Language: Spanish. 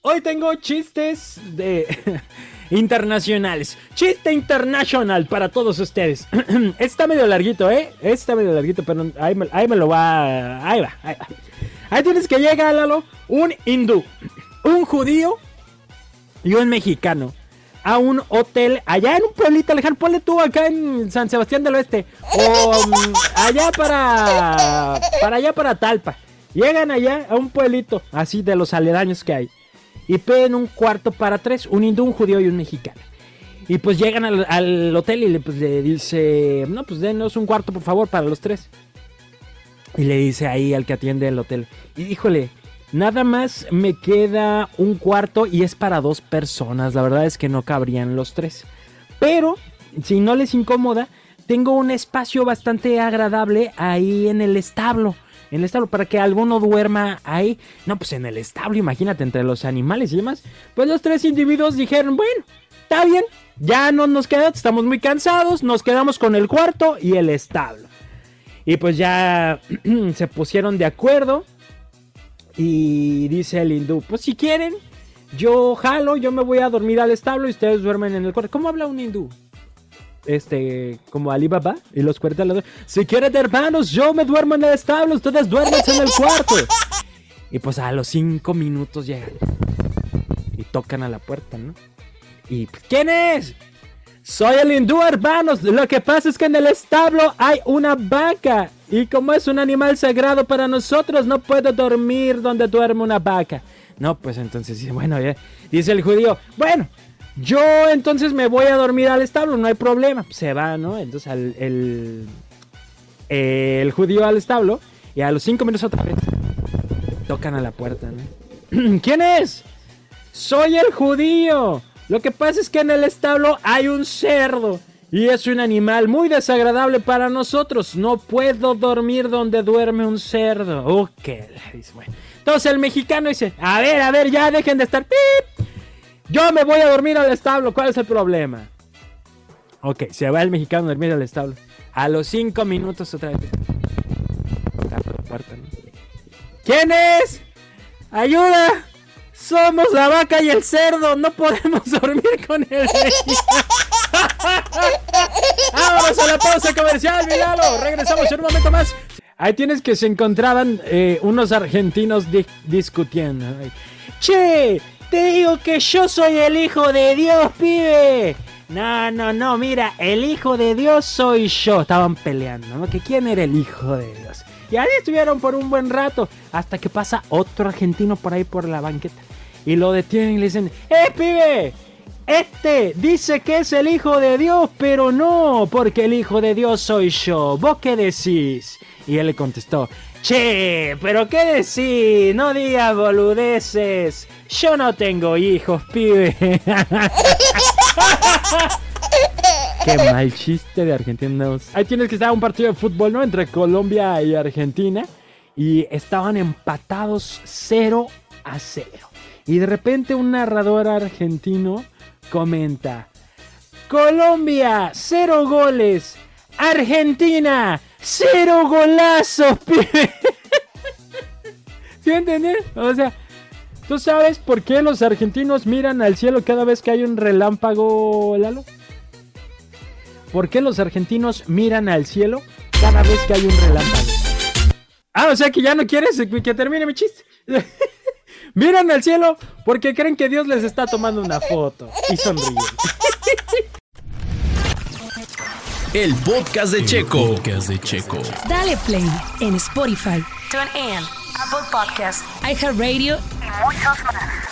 Hoy tengo chistes de internacionales. Chiste internacional para todos ustedes. está medio larguito, ¿eh? Está medio larguito, pero ahí me, lo va. Ahí va, ahí va. Ahí tienes que llegar, Lalo, un hindú, un judío y un mexicano a un hotel allá en un pueblito lejano. Ponle tú acá en San Sebastián del Oeste. O mm, allá para. Para allá para Talpa. Llegan allá a un pueblito así de los aledaños que hay. Y piden un cuarto para tres: un hindú, un judío y un mexicano. Y pues llegan al, hotel y le, pues, le dice: No, pues denos un cuarto por favor para los tres. Y le dice ahí al que atiende el hotel: Y híjole, Nada más me queda un cuarto y es para dos personas. La verdad es que no cabrían los tres. Pero, si no les incomoda, tengo un espacio bastante agradable ahí en el establo. En el establo, para que alguno duerma ahí. No, pues en el establo, imagínate, entre los animales y demás. Pues los tres individuos dijeron, bueno, está bien, ya no nos queda, estamos muy cansados, nos quedamos con el cuarto y el establo. Y pues ya se pusieron de acuerdo y dice el hindú, pues si quieren, yo jalo, yo me voy a dormir al establo y ustedes duermen en el cuarto. ¿Cómo habla un hindú? Este, como Alibaba y los cuartos. Si quieren hermanos, yo me duermo en el establo, ustedes duermen en el cuarto. Y pues a los cinco minutos llegan y tocan a la puerta, ¿no? Y pues, ¿quién es? Soy el hindú, hermanos. Lo que pasa es que en el establo hay una vaca. Y como es un animal sagrado para nosotros, no puedo dormir donde duerme una vaca. No, pues entonces, bueno, dice el judío, bueno, yo entonces me voy a dormir al establo, no hay problema. Se va, ¿no? Entonces el, el, judío al establo y a los cinco minutos otra vez tocan a la puerta, ¿no? ¿Quién es? Soy el judío. Lo que pasa es que en el establo hay un cerdo. Y es un animal muy desagradable para nosotros. No puedo dormir donde duerme un cerdo. Ok. Entonces el mexicano dice, a ver, a ver, ya dejen de estar... ¡Pip! Yo me voy a dormir al establo. ¿Cuál es el problema? Ok, se va el mexicano a dormir al establo. A los cinco minutos otra vez. ¿Quién es? ¡Ayuda! Somos la vaca y el cerdo, no podemos dormir con el Vámonos a la pausa comercial, míralo. Regresamos en un momento más. Ahí tienes que se encontraban eh, unos argentinos discutiendo. Che, te digo que yo soy el hijo de Dios, pibe. No, no, no, mira, el hijo de Dios soy yo. Estaban peleando, ¿no? Que quién era el hijo de Dios. Y ahí estuvieron por un buen rato, hasta que pasa otro argentino por ahí por la banqueta. Y lo detienen y le dicen, ¡Eh, pibe! Este dice que es el Hijo de Dios, pero no, porque el Hijo de Dios soy yo. ¿Vos qué decís? Y él le contestó, Che, pero ¿qué decís? No digas boludeces. Yo no tengo hijos, pibe. Qué mal chiste de Argentina. Ahí tienes que estar un partido de fútbol, ¿no? Entre Colombia y Argentina. Y estaban empatados 0 a 0. Y de repente un narrador argentino comenta, Colombia, 0 goles. Argentina, 0 golazos, pibe. ¿Sí entendés? O sea, ¿tú sabes por qué los argentinos miran al cielo cada vez que hay un relámpago, Lalo? ¿Por qué los argentinos miran al cielo cada vez que hay un relámpago? Ah, o sea que ya no quieres que termine mi chiste. Miran al cielo porque creen que Dios les está tomando una foto y sonríen. El podcast de Checo. podcast de Checo. Dale play en Spotify, TuneIn, Apple Podcasts, iHeartRadio y muchos más.